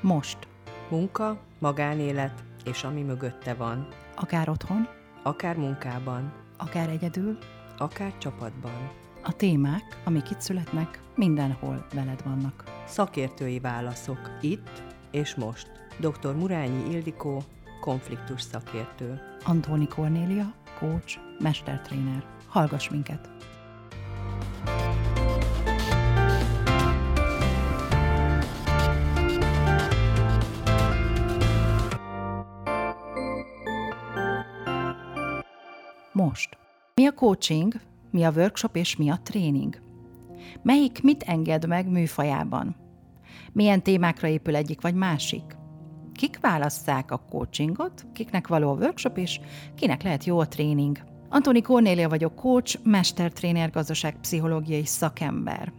Most. Munka, magánélet és ami mögötte van. Akár otthon, Akár munkában, akár egyedül, akár csapatban. a témák, amik itt születnek, mindenhol veled vannak. Szakértői válaszok itt és most. Dr. Murányi Ildikó, konfliktus szakértő. Antóni Kornélia, coach, mestertréner. Hallgass minket! Mi a coaching, mi a workshop és mi a tréning? Melyik mit enged meg műfajában? Milyen témákra épül egyik vagy másik? Kik válasszák a coachingot, kiknek való a workshop, és kinek lehet jó a tréning? Antoni Kornélia vagyok, coach, mestertréner, gazdaságpszichológiai szakember.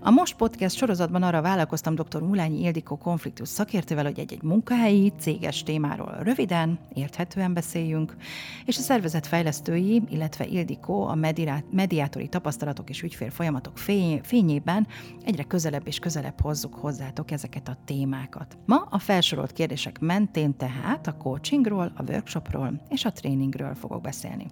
A Most Podcast sorozatban arra vállalkoztam dr. Mulányi Ildikó konfliktus szakértővel, hogy egy-egy munkahelyi, céges témáról röviden, érthetően beszéljünk, és a szervezet fejlesztői, illetve Ildikó a mediá- mediátori tapasztalatok és ügyfél folyamatok fény- fényében egyre közelebb és közelebb hozzuk hozzátok ezeket a témákat. Ma a felsorolt kérdések mentén tehát a coachingról, a workshopról és a tréningről fogok beszélni.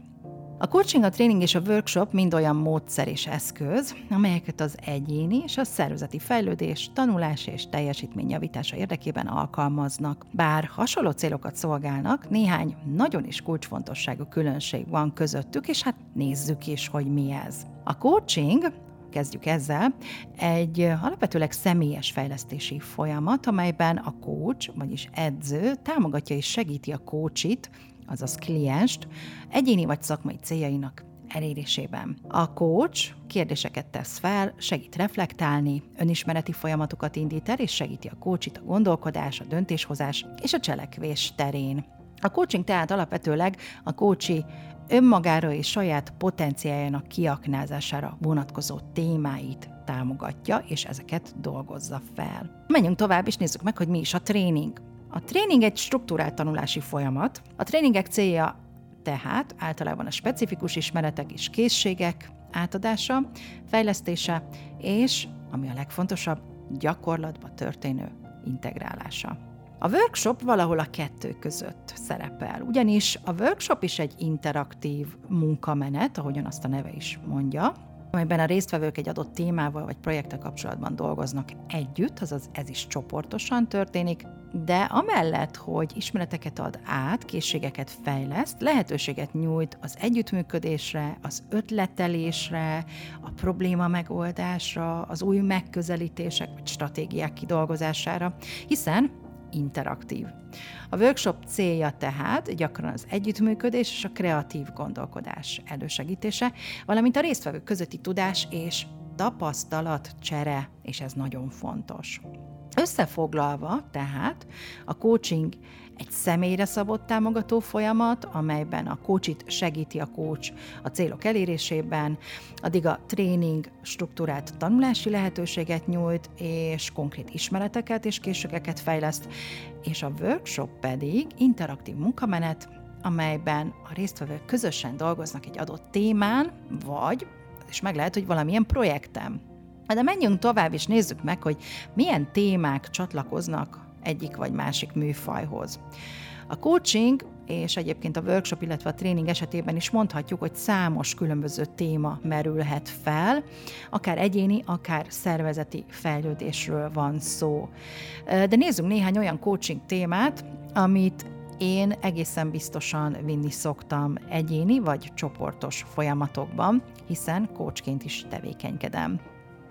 A coaching, a tréning és a workshop mind olyan módszer és eszköz, amelyeket az egyéni és a szervezeti fejlődés, tanulás és teljesítmény javítása érdekében alkalmaznak. Bár hasonló célokat szolgálnak, néhány nagyon is kulcsfontosságú különbség van közöttük, és hát nézzük is, hogy mi ez. A coaching kezdjük ezzel, egy alapvetőleg személyes fejlesztési folyamat, amelyben a coach, vagyis edző támogatja és segíti a coachit, azaz klienst, egyéni vagy szakmai céljainak elérésében. A coach kérdéseket tesz fel, segít reflektálni, önismereti folyamatokat indít el, és segíti a coachit a gondolkodás, a döntéshozás és a cselekvés terén. A coaching tehát alapvetőleg a coachi önmagára és saját potenciáljának kiaknázására vonatkozó témáit támogatja, és ezeket dolgozza fel. Menjünk tovább, és nézzük meg, hogy mi is a tréning. A tréning egy struktúrált tanulási folyamat. A tréningek célja tehát általában a specifikus ismeretek és készségek átadása, fejlesztése, és, ami a legfontosabb, gyakorlatba történő integrálása. A workshop valahol a kettő között szerepel, ugyanis a workshop is egy interaktív munkamenet, ahogyan azt a neve is mondja, amelyben a résztvevők egy adott témával vagy projekttel kapcsolatban dolgoznak együtt, azaz ez is csoportosan történik, de amellett, hogy ismereteket ad át, készségeket fejleszt, lehetőséget nyújt az együttműködésre, az ötletelésre, a probléma megoldásra, az új megközelítések vagy stratégiák kidolgozására, hiszen interaktív. A workshop célja tehát gyakran az együttműködés és a kreatív gondolkodás elősegítése, valamint a résztvevők közötti tudás és tapasztalat csere, és ez nagyon fontos. Összefoglalva tehát a coaching egy személyre szabott támogató folyamat, amelyben a coachit segíti a coach a célok elérésében, addig a tréning struktúrált tanulási lehetőséget nyújt, és konkrét ismereteket és készségeket fejleszt, és a workshop pedig interaktív munkamenet, amelyben a résztvevők közösen dolgoznak egy adott témán, vagy, és meg lehet, hogy valamilyen projektem. De menjünk tovább, és nézzük meg, hogy milyen témák csatlakoznak egyik vagy másik műfajhoz. A coaching és egyébként a workshop, illetve a tréning esetében is mondhatjuk, hogy számos különböző téma merülhet fel, akár egyéni, akár szervezeti fejlődésről van szó. De nézzünk néhány olyan coaching témát, amit én egészen biztosan vinni szoktam egyéni vagy csoportos folyamatokban, hiszen coachként is tevékenykedem.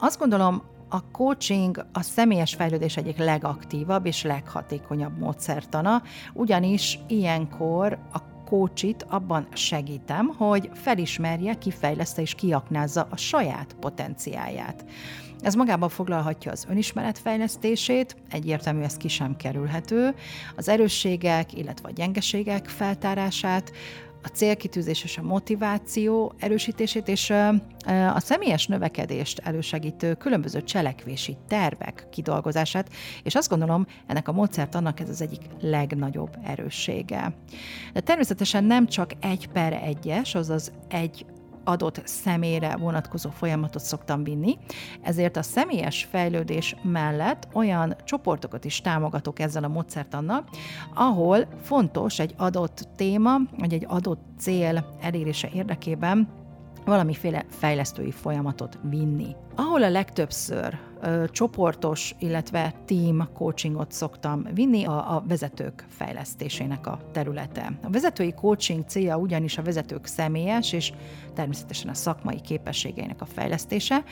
Azt gondolom, a coaching a személyes fejlődés egyik legaktívabb és leghatékonyabb módszertana, ugyanis ilyenkor a coachit abban segítem, hogy felismerje, kifejleszte és kiaknázza a saját potenciáját. Ez magában foglalhatja az önismeret fejlesztését, egyértelmű ez ki sem kerülhető, az erősségek, illetve a gyengeségek feltárását, a célkitűzés és a motiváció erősítését és a személyes növekedést elősegítő különböző cselekvési tervek kidolgozását, és azt gondolom, ennek a módszert annak ez az egyik legnagyobb erőssége. De természetesen nem csak egy per egyes, azaz egy adott személyre vonatkozó folyamatot szoktam vinni, ezért a személyes fejlődés mellett olyan csoportokat is támogatok ezzel a módszertannal, ahol fontos egy adott téma, vagy egy adott cél elérése érdekében valamiféle fejlesztői folyamatot vinni. Ahol a legtöbbször ö, csoportos, illetve team coachingot szoktam vinni, a, a vezetők fejlesztésének a területe. A vezetői coaching célja ugyanis a vezetők személyes és természetesen a szakmai képességeinek a fejlesztése,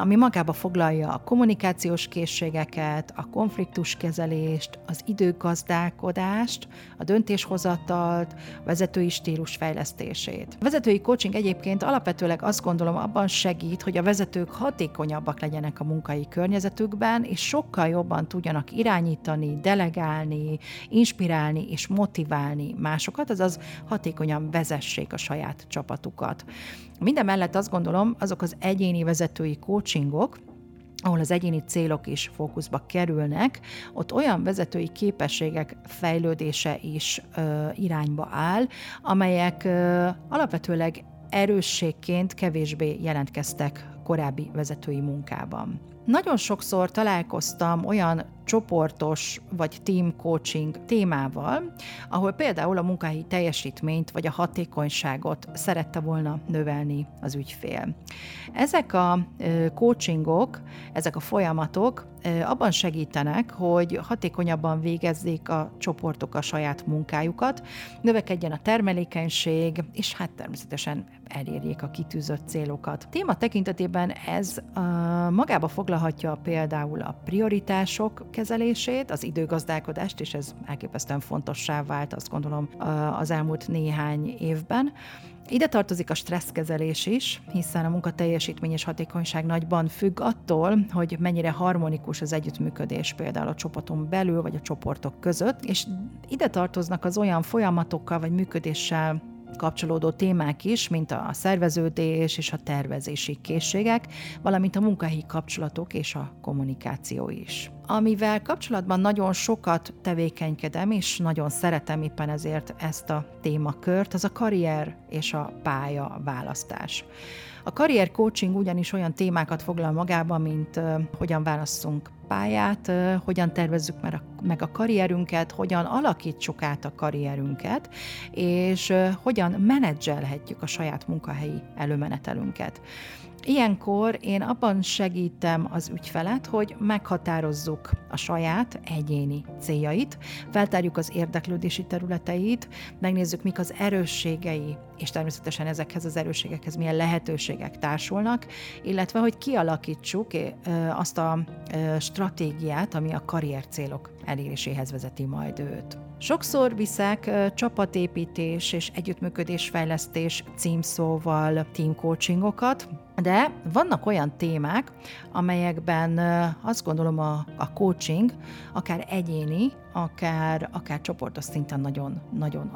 ami magába foglalja a kommunikációs készségeket, a konfliktuskezelést, az időgazdálkodást, a döntéshozatalt, a vezetői stílus fejlesztését. A vezetői coaching egyébként alapvetőleg azt gondolom abban segít, hogy a vezetők hatékonyabbak legyenek a munkai környezetükben, és sokkal jobban tudjanak irányítani, delegálni, inspirálni és motiválni másokat, azaz hatékonyan vezessék a saját csapatukat. Minden mellett azt gondolom, azok az egyéni vezetői coachingok, ahol az egyéni célok is fókuszba kerülnek, ott olyan vezetői képességek fejlődése is ö, irányba áll, amelyek ö, alapvetőleg erősségként kevésbé jelentkeztek korábbi vezetői munkában. Nagyon sokszor találkoztam olyan csoportos vagy team coaching témával, ahol például a munkahelyi teljesítményt vagy a hatékonyságot szerette volna növelni az ügyfél. Ezek a coachingok, ezek a folyamatok abban segítenek, hogy hatékonyabban végezzék a csoportok a saját munkájukat, növekedjen a termelékenység, és hát természetesen elérjék a kitűzött célokat. Téma tekintetében ez magába foglalhatja például a prioritások kezelését, az időgazdálkodást, és ez elképesztően fontossá vált, azt gondolom, az elmúlt néhány évben. Ide tartozik a stresszkezelés is, hiszen a munkateljesítmény és hatékonyság nagyban függ attól, hogy mennyire harmonikus az együttműködés például a csoporton belül vagy a csoportok között, és ide tartoznak az olyan folyamatokkal vagy működéssel kapcsolódó témák is, mint a szerveződés és a tervezési készségek, valamint a munkahelyi kapcsolatok és a kommunikáció is. Amivel kapcsolatban nagyon sokat tevékenykedem, és nagyon szeretem éppen ezért ezt a témakört, az a karrier és a pálya választás. A karrier coaching ugyanis olyan témákat foglal magába, mint uh, hogyan válasszunk pályát, uh, hogyan tervezzük meg a, meg a karrierünket, hogyan alakítsuk át a karrierünket, és uh, hogyan menedzselhetjük a saját munkahelyi előmenetelünket. Ilyenkor én abban segítem az ügyfelet, hogy meghatározzuk a saját egyéni céljait, feltárjuk az érdeklődési területeit, megnézzük, mik az erősségei, és természetesen ezekhez az erősségekhez milyen lehetőségek társulnak, illetve hogy kialakítsuk azt a stratégiát, ami a karrier célok eléréséhez vezeti majd őt. Sokszor viszek csapatépítés és együttműködésfejlesztés címszóval team coachingokat, de vannak olyan témák, amelyekben azt gondolom a, a coaching akár egyéni, akár, akár csoportos szinten nagyon, nagyon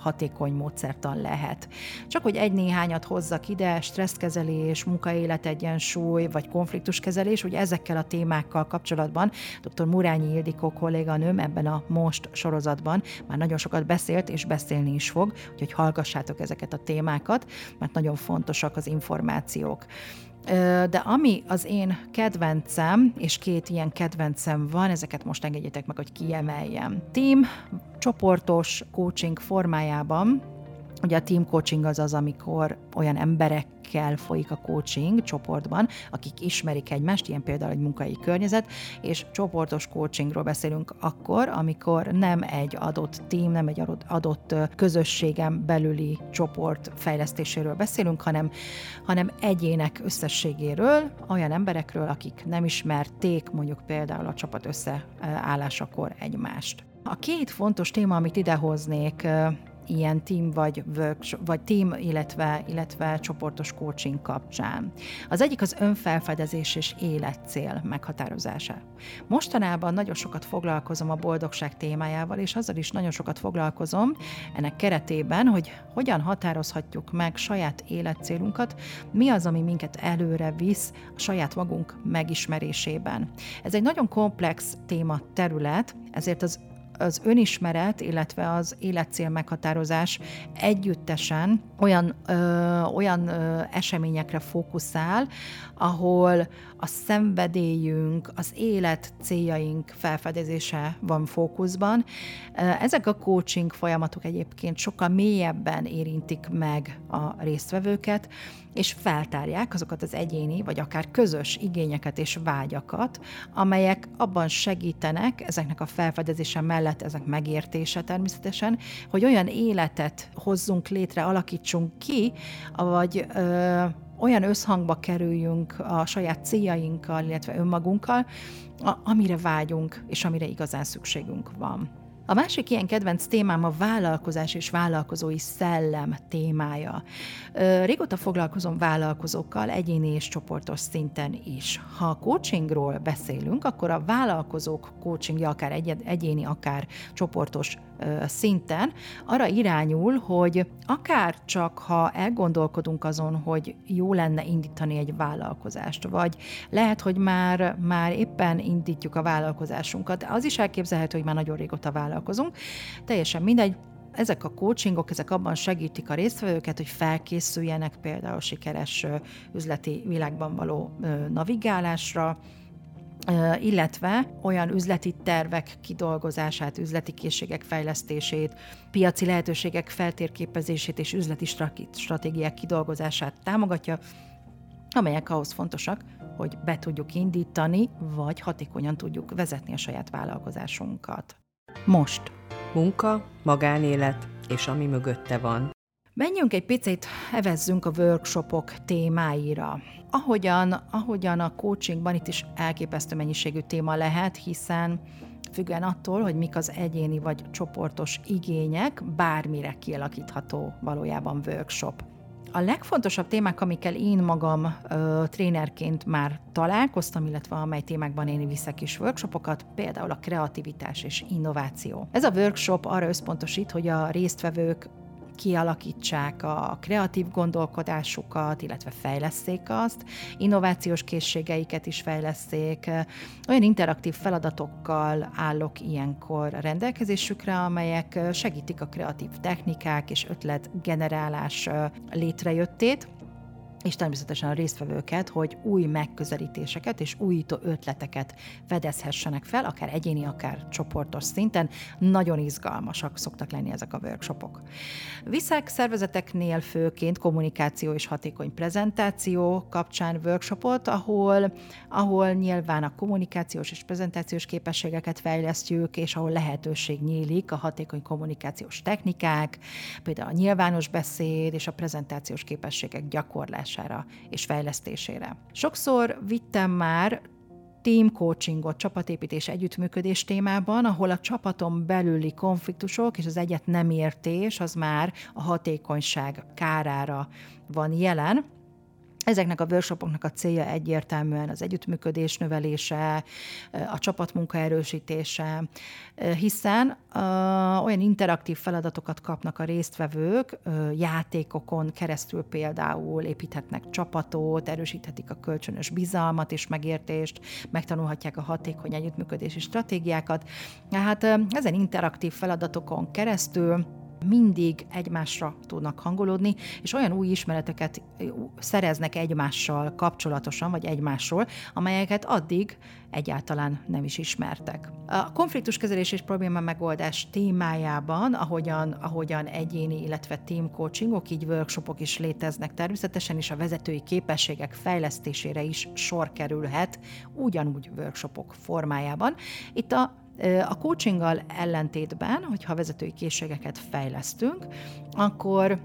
hatékony módszertan lehet. Csak hogy egy-néhányat hozzak ide, stresszkezelés, munkaéletegyensúly, vagy konfliktuskezelés, ugye ezekkel a témákkal kapcsolatban dr. Murányi Ildikó kolléganőm ebben a Most sorozatban már nagyon sokat beszélt, és beszélni is fog, úgyhogy hallgassátok ezeket a témákat, mert nagyon fontosak az információk. De ami az én kedvencem, és két ilyen kedvencem van, ezeket most engedjétek meg, hogy kiemeljem. Team csoportos coaching formájában, Ugye a team coaching az az, amikor olyan emberekkel folyik a coaching csoportban, akik ismerik egymást, ilyen például egy munkai környezet, és csoportos coachingról beszélünk akkor, amikor nem egy adott team, nem egy adott közösségem belüli csoport fejlesztéséről beszélünk, hanem, hanem egyének összességéről, olyan emberekről, akik nem ismerték mondjuk például a csapat összeállásakor egymást. A két fontos téma, amit idehoznék, ilyen team vagy workshop, vagy team, illetve, illetve csoportos coaching kapcsán. Az egyik az önfelfedezés és életcél meghatározása. Mostanában nagyon sokat foglalkozom a boldogság témájával, és azzal is nagyon sokat foglalkozom ennek keretében, hogy hogyan határozhatjuk meg saját életcélunkat, mi az, ami minket előre visz a saját magunk megismerésében. Ez egy nagyon komplex téma terület, ezért az az önismeret, illetve az életcél meghatározás együttesen olyan, ö, olyan ö, eseményekre fókuszál, ahol a szenvedélyünk, az élet céljaink felfedezése van fókuszban. Ezek a coaching folyamatok egyébként sokkal mélyebben érintik meg a résztvevőket, és feltárják azokat az egyéni, vagy akár közös igényeket és vágyakat, amelyek abban segítenek, ezeknek a felfedezése mellett, ezek megértése természetesen, hogy olyan életet hozzunk létre, alakítsunk ki, vagy ö, olyan összhangba kerüljünk a saját céljainkkal, illetve önmagunkkal, amire vágyunk, és amire igazán szükségünk van. A másik ilyen kedvenc témám a vállalkozás és vállalkozói szellem témája. Régóta foglalkozom vállalkozókkal egyéni és csoportos szinten is. Ha a coachingról beszélünk, akkor a vállalkozók coachingja akár egy- egyéni, akár csoportos szinten arra irányul, hogy akár csak ha elgondolkodunk azon, hogy jó lenne indítani egy vállalkozást, vagy lehet, hogy már, már éppen indítjuk a vállalkozásunkat, az is elképzelhető, hogy már nagyon régóta vállalkozunk, teljesen mindegy, ezek a coachingok, ezek abban segítik a résztvevőket, hogy felkészüljenek például sikeres üzleti világban való navigálásra, illetve olyan üzleti tervek kidolgozását, üzleti készségek fejlesztését, piaci lehetőségek feltérképezését és üzleti stratégiák kidolgozását támogatja, amelyek ahhoz fontosak, hogy be tudjuk indítani, vagy hatékonyan tudjuk vezetni a saját vállalkozásunkat. Most. Munka, magánélet és ami mögötte van. Menjünk egy picit, evezzünk a workshopok témáira. Ahogyan, ahogyan a coachingban itt is elképesztő mennyiségű téma lehet, hiszen függően attól, hogy mik az egyéni vagy csoportos igények, bármire kialakítható valójában workshop. A legfontosabb témák, amikkel én magam ö, trénerként már találkoztam, illetve amely témákban én viszek is workshopokat, például a kreativitás és innováció. Ez a workshop arra összpontosít, hogy a résztvevők kialakítsák a kreatív gondolkodásukat, illetve fejleszték azt, innovációs készségeiket is fejleszték. Olyan interaktív feladatokkal állok ilyenkor rendelkezésükre, amelyek segítik a kreatív technikák és ötletgenerálás létrejöttét, és természetesen a résztvevőket, hogy új megközelítéseket és újító ötleteket fedezhessenek fel, akár egyéni, akár csoportos szinten. Nagyon izgalmasak szoktak lenni ezek a workshopok. Viszek szervezeteknél főként kommunikáció és hatékony prezentáció kapcsán workshopot, ahol, ahol nyilván a kommunikációs és prezentációs képességeket fejlesztjük, és ahol lehetőség nyílik a hatékony kommunikációs technikák, például a nyilvános beszéd és a prezentációs képességek gyakorlása tanulására és fejlesztésére. Sokszor vittem már team coachingot, csapatépítés, együttműködés témában, ahol a csapaton belüli konfliktusok és az egyet nem értés az már a hatékonyság kárára van jelen, Ezeknek a workshopoknak a célja egyértelműen az együttműködés növelése, a csapatmunka erősítése, hiszen olyan interaktív feladatokat kapnak a résztvevők, játékokon keresztül például építhetnek csapatot, erősíthetik a kölcsönös bizalmat és megértést, megtanulhatják a hatékony együttműködési stratégiákat. Hát ezen interaktív feladatokon keresztül mindig egymásra tudnak hangolódni, és olyan új ismereteket szereznek egymással kapcsolatosan, vagy egymásról, amelyeket addig egyáltalán nem is ismertek. A konfliktuskezelés és probléma megoldás témájában, ahogyan, ahogyan egyéni, illetve team coachingok, így workshopok is léteznek természetesen, és a vezetői képességek fejlesztésére is sor kerülhet, ugyanúgy workshopok formájában. Itt a a coachinggal ellentétben, hogyha vezetői készségeket fejlesztünk, akkor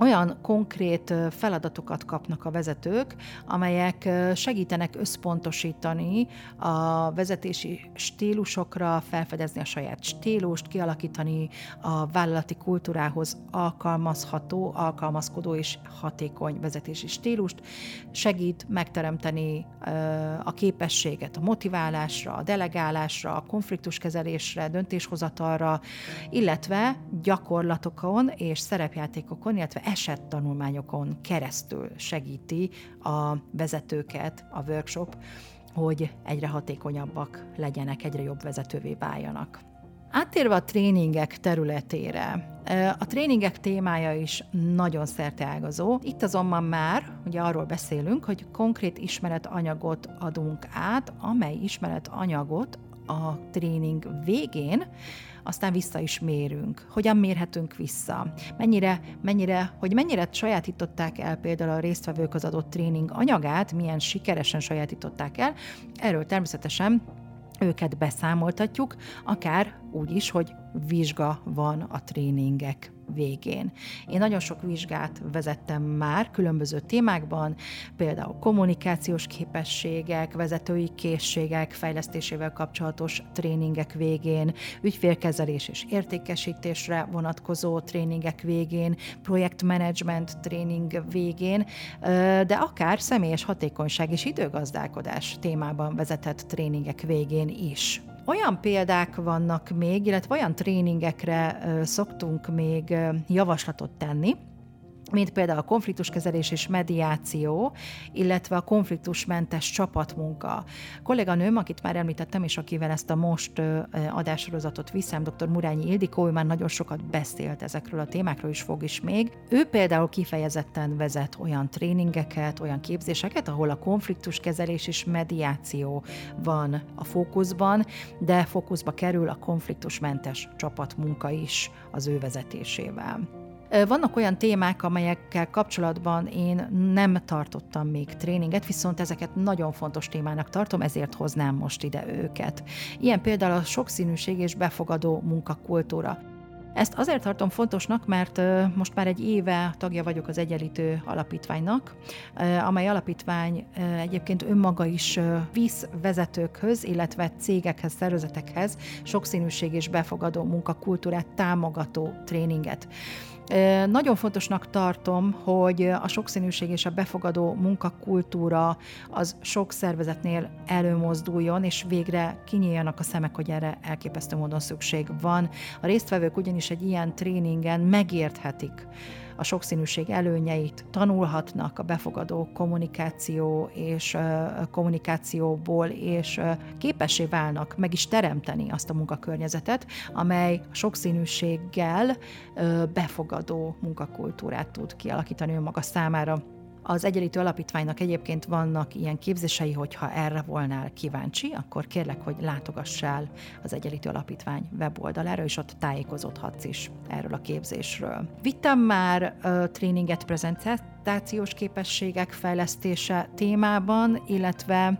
olyan konkrét feladatokat kapnak a vezetők, amelyek segítenek összpontosítani a vezetési stílusokra, felfedezni a saját stílust, kialakítani a vállalati kultúrához alkalmazható, alkalmazkodó és hatékony vezetési stílust, segít megteremteni a képességet a motiválásra, a delegálásra, a konfliktuskezelésre, döntéshozatalra, illetve gyakorlatokon és szerepjátékokon, illetve esettanulmányokon keresztül segíti a vezetőket a workshop, hogy egyre hatékonyabbak legyenek, egyre jobb vezetővé váljanak. Áttérve a tréningek területére, a tréningek témája is nagyon szerteágazó. Itt azonban már ugye arról beszélünk, hogy konkrét ismeretanyagot adunk át, amely ismeretanyagot a tréning végén aztán vissza is mérünk. Hogyan mérhetünk vissza? Mennyire, mennyire, hogy mennyire sajátították el például a résztvevők az adott tréning anyagát, milyen sikeresen sajátították el, erről természetesen őket beszámoltatjuk, akár úgy is, hogy vizsga van a tréningek végén. Én nagyon sok vizsgát vezettem már különböző témákban, például kommunikációs képességek, vezetői készségek fejlesztésével kapcsolatos tréningek végén, ügyfélkezelés és értékesítésre vonatkozó tréningek végén, projektmenedzsment tréning végén, de akár személyes hatékonyság és időgazdálkodás témában vezetett tréningek végén is. Olyan példák vannak még, illetve olyan tréningekre szoktunk még javaslatot tenni, mint például a konfliktuskezelés és mediáció, illetve a konfliktusmentes csapatmunka. Kolléganőm, akit már említettem, és akivel ezt a most adássorozatot viszem, dr. Murányi Ildikó, ő már nagyon sokat beszélt ezekről a témákról, is fog is még. Ő például kifejezetten vezet olyan tréningeket, olyan képzéseket, ahol a konfliktuskezelés és mediáció van a fókuszban, de fókuszba kerül a konfliktusmentes csapatmunka is az ő vezetésével. Vannak olyan témák, amelyekkel kapcsolatban én nem tartottam még tréninget, viszont ezeket nagyon fontos témának tartom, ezért hoznám most ide őket. Ilyen például a sokszínűség és befogadó munkakultúra. Ezt azért tartom fontosnak, mert most már egy éve tagja vagyok az Egyenlítő Alapítványnak, amely alapítvány egyébként önmaga is visz vezetőkhöz, illetve cégekhez, szervezetekhez sokszínűség és befogadó munkakultúrát támogató tréninget. Nagyon fontosnak tartom, hogy a sokszínűség és a befogadó munkakultúra az sok szervezetnél előmozduljon, és végre kinyíljanak a szemek, hogy erre elképesztő módon szükség van. A résztvevők ugyanis egy ilyen tréningen megérthetik, a sokszínűség előnyeit tanulhatnak a befogadó kommunikáció és kommunikációból, és képessé válnak meg is teremteni azt a munkakörnyezetet, amely sokszínűséggel befogadó munkakultúrát tud kialakítani önmaga számára. Az Egyenlítő Alapítványnak egyébként vannak ilyen képzései, hogyha erre volnál kíváncsi, akkor kérlek, hogy látogassál az Egyenlítő Alapítvány weboldalára, és ott tájékozódhatsz is erről a képzésről. Vittem már uh, tréninget prezentációs képességek fejlesztése témában, illetve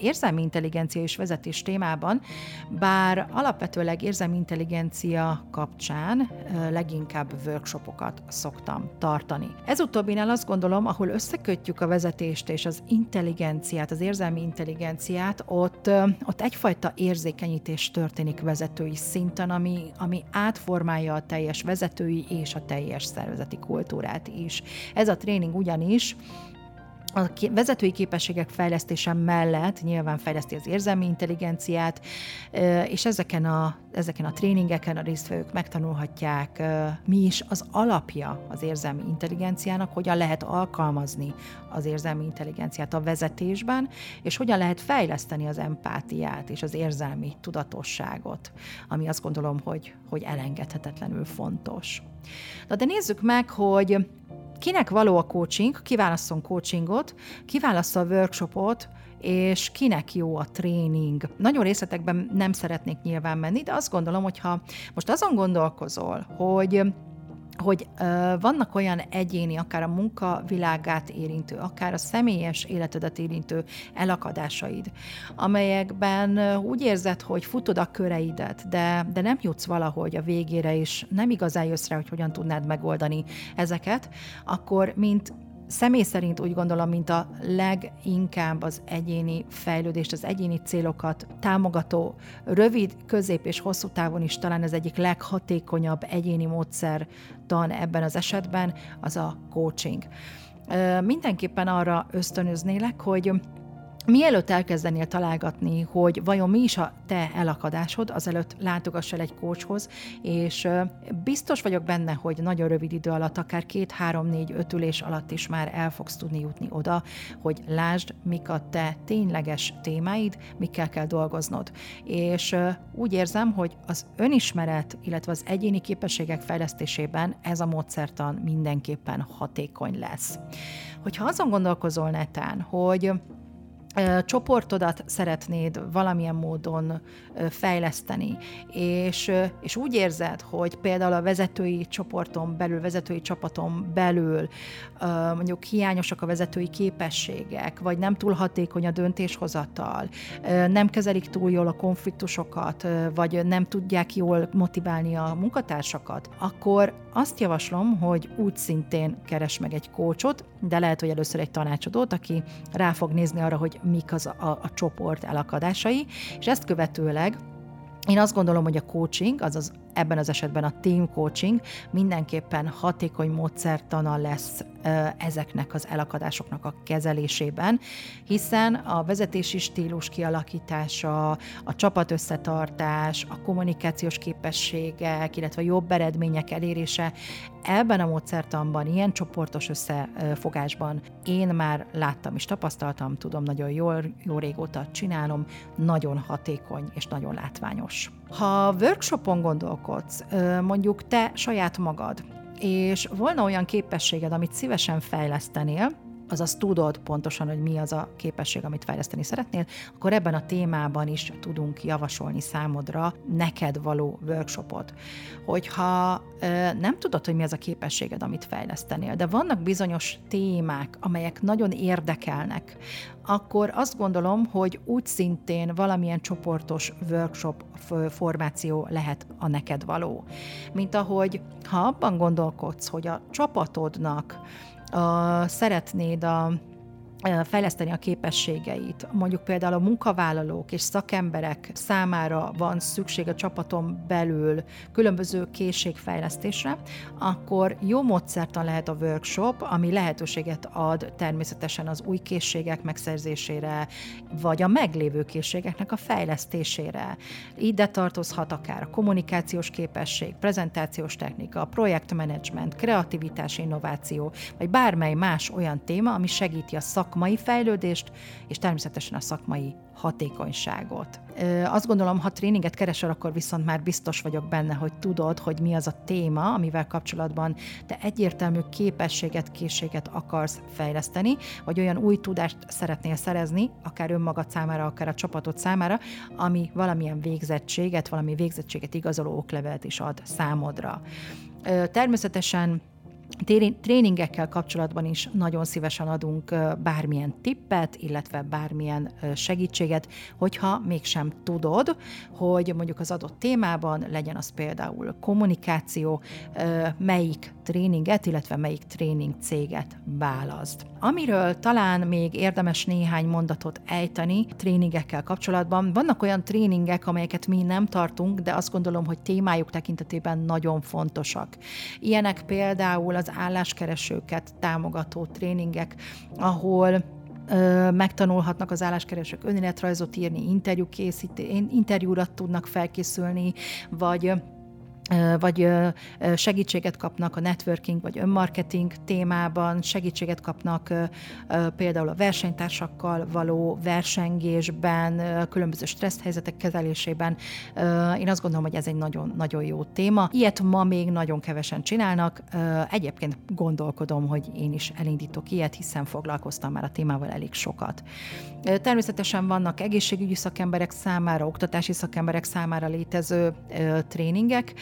érzelmi intelligencia és vezetés témában, bár alapvetőleg érzelmi intelligencia kapcsán leginkább workshopokat szoktam tartani. Ez utóbbinál azt gondolom, ahol összekötjük a vezetést és az intelligenciát, az érzelmi intelligenciát, ott, ott egyfajta érzékenyítés történik vezetői szinten, ami, ami átformálja a teljes vezetői és a teljes szervezeti kultúrát is. Ez a tréning ugyanis a vezetői képességek fejlesztése mellett nyilván fejleszti az érzelmi intelligenciát, és ezeken a, ezeken a tréningeken a résztvevők megtanulhatják, mi is az alapja az érzelmi intelligenciának, hogyan lehet alkalmazni az érzelmi intelligenciát a vezetésben, és hogyan lehet fejleszteni az empátiát és az érzelmi tudatosságot, ami azt gondolom, hogy, hogy elengedhetetlenül fontos. Na de nézzük meg, hogy kinek való a coaching, kiválasszon coachingot, kiválassza a workshopot, és kinek jó a tréning. Nagyon részletekben nem szeretnék nyilván menni, de azt gondolom, hogy ha most azon gondolkozol, hogy hogy vannak olyan egyéni, akár a munkavilágát érintő, akár a személyes életedet érintő elakadásaid, amelyekben úgy érzed, hogy futod a köreidet, de, de nem jutsz valahogy a végére, és nem igazán jössz rá, hogy hogyan tudnád megoldani ezeket, akkor mint személy szerint úgy gondolom, mint a leginkább az egyéni fejlődést, az egyéni célokat támogató, rövid, közép és hosszú távon is talán az egyik leghatékonyabb egyéni módszertan ebben az esetben, az a coaching. Mindenképpen arra ösztönöznélek, hogy Mielőtt elkezdenél találgatni, hogy vajon mi is a te elakadásod, azelőtt látogass el egy kócshoz, és biztos vagyok benne, hogy nagyon rövid idő alatt, akár két, három, négy, öt ülés alatt is már el fogsz tudni jutni oda, hogy lásd, mik a te tényleges témáid, mikkel kell dolgoznod. És úgy érzem, hogy az önismeret, illetve az egyéni képességek fejlesztésében ez a módszertan mindenképpen hatékony lesz. Hogyha azon gondolkozol netán, hogy csoportodat szeretnéd valamilyen módon fejleszteni, és, és úgy érzed, hogy például a vezetői csoporton belül, vezetői csapaton belül mondjuk hiányosak a vezetői képességek, vagy nem túl hatékony a döntéshozatal, nem kezelik túl jól a konfliktusokat, vagy nem tudják jól motiválni a munkatársakat, akkor azt javaslom, hogy úgy szintén keres meg egy kócsot, de lehet, hogy először egy tanácsadót, aki rá fog nézni arra, hogy mik az a, a csoport elakadásai, és ezt követőleg én azt gondolom, hogy a coaching, azaz ebben az esetben a team coaching mindenképpen hatékony módszertana lesz ezeknek az elakadásoknak a kezelésében, hiszen a vezetési stílus kialakítása, a csapat összetartás, a kommunikációs képességek, illetve jobb eredmények elérése ebben a módszertanban, ilyen csoportos összefogásban én már láttam és tapasztaltam, tudom, nagyon jól, jó régóta csinálom, nagyon hatékony és nagyon látványos. Ha workshopon gondolkodsz, mondjuk te saját magad, és volna olyan képességed, amit szívesen fejlesztenél, azaz tudod pontosan, hogy mi az a képesség, amit fejleszteni szeretnél, akkor ebben a témában is tudunk javasolni számodra neked való workshopot. Hogyha ö, nem tudod, hogy mi az a képességed, amit fejlesztenél, de vannak bizonyos témák, amelyek nagyon érdekelnek, akkor azt gondolom, hogy úgy szintén valamilyen csoportos workshop formáció lehet a neked való. Mint ahogy, ha abban gondolkodsz, hogy a csapatodnak a, szeretnéd a fejleszteni a képességeit. Mondjuk például a munkavállalók és szakemberek számára van szükség a csapaton belül különböző készségfejlesztésre, akkor jó módszertan lehet a workshop, ami lehetőséget ad természetesen az új készségek megszerzésére, vagy a meglévő készségeknek a fejlesztésére. Ide tartozhat akár a kommunikációs képesség, prezentációs technika, projektmenedzsment, kreativitás, innováció, vagy bármely más olyan téma, ami segíti a szak szakmai fejlődést, és természetesen a szakmai hatékonyságot. Azt gondolom, ha tréninget keresel, akkor viszont már biztos vagyok benne, hogy tudod, hogy mi az a téma, amivel kapcsolatban te egyértelmű képességet, készséget akarsz fejleszteni, vagy olyan új tudást szeretnél szerezni, akár önmagad számára, akár a csapatod számára, ami valamilyen végzettséget, valami végzettséget igazoló oklevelet is ad számodra. Természetesen tréningekkel kapcsolatban is nagyon szívesen adunk bármilyen tippet, illetve bármilyen segítséget, hogyha mégsem tudod, hogy mondjuk az adott témában legyen az például kommunikáció, melyik tréninget, illetve melyik tréning céget választ. Amiről talán még érdemes néhány mondatot ejteni tréningekkel kapcsolatban, vannak olyan tréningek, amelyeket mi nem tartunk, de azt gondolom, hogy témájuk tekintetében nagyon fontosak. Ilyenek például az álláskeresőket támogató tréningek, ahol megtanulhatnak az álláskeresők önéletrajzot írni, interjú készít, interjúra tudnak felkészülni, vagy vagy segítséget kapnak a networking vagy önmarketing témában, segítséget kapnak például a versenytársakkal való versengésben, különböző stressz helyzetek kezelésében. Én azt gondolom, hogy ez egy nagyon, nagyon jó téma. Ilyet ma még nagyon kevesen csinálnak. Egyébként gondolkodom, hogy én is elindítok ilyet, hiszen foglalkoztam már a témával elég sokat. Természetesen vannak egészségügyi szakemberek számára, oktatási szakemberek számára létező tréningek,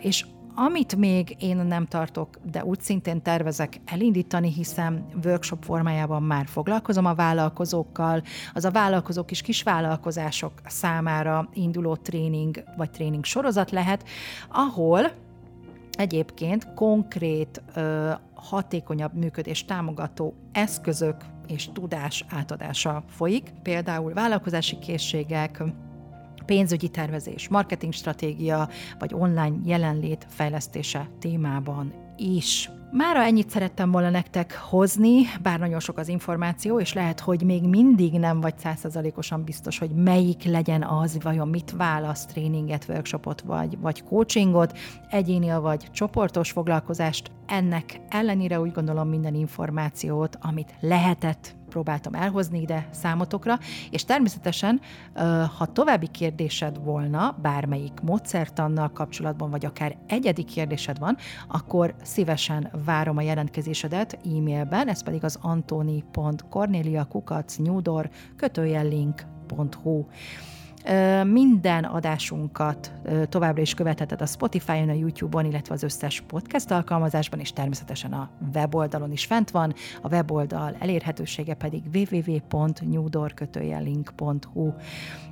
és amit még én nem tartok, de úgy szintén tervezek elindítani, hiszen workshop formájában már foglalkozom a vállalkozókkal, az a vállalkozók és kisvállalkozások számára induló tréning vagy tréning sorozat lehet, ahol egyébként konkrét, hatékonyabb működés támogató eszközök és tudás átadása folyik, például vállalkozási készségek, pénzügyi tervezés, marketing stratégia vagy online jelenlét fejlesztése témában is. Mára ennyit szerettem volna nektek hozni, bár nagyon sok az információ, és lehet, hogy még mindig nem vagy százszerzalékosan biztos, hogy melyik legyen az, vajon mit választ, tréninget, workshopot vagy, vagy coachingot, egyéni vagy csoportos foglalkozást. Ennek ellenére úgy gondolom minden információt, amit lehetett próbáltam elhozni ide számotokra, és természetesen, ha további kérdésed volna, bármelyik módszertannal kapcsolatban, vagy akár egyedi kérdésed van, akkor szívesen várom a jelentkezésedet e-mailben, ez pedig az antoni.corneliakukacnyúdor kötőjellink.hu. Minden adásunkat továbbra is követheted a Spotify-on, a YouTube-on, illetve az összes podcast alkalmazásban, és természetesen a weboldalon is fent van. A weboldal elérhetősége pedig www.newdor.hu.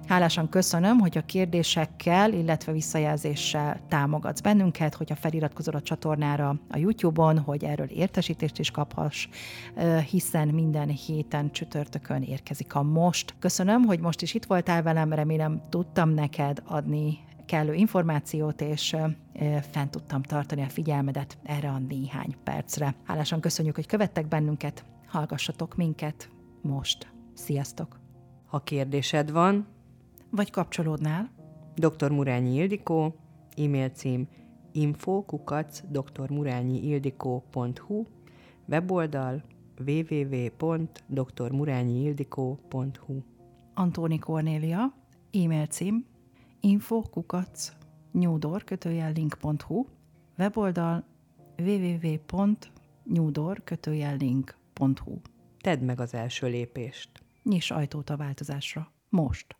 Hálásan köszönöm, hogy a kérdésekkel, illetve visszajelzéssel támogatsz bennünket, hogyha feliratkozol a csatornára a YouTube-on, hogy erről értesítést is kaphass, hiszen minden héten csütörtökön érkezik a most. Köszönöm, hogy most is itt voltál velem, remélem tudtam neked adni kellő információt, és fent tudtam tartani a figyelmedet erre a néhány percre. Hálásan köszönjük, hogy követtek bennünket, hallgassatok minket most. Sziasztok! Ha kérdésed van, vagy kapcsolódnál? Dr. Murányi Ildikó, e-mail cím infokukac drmurányiildikó.hu, weboldal www.drmurányiildikó.hu Antóni Kornélia, e-mail cím infokukac nyúdor link.hu, weboldal www.nyúdor link.hu. Tedd meg az első lépést. Nyiss ajtót a változásra. Most.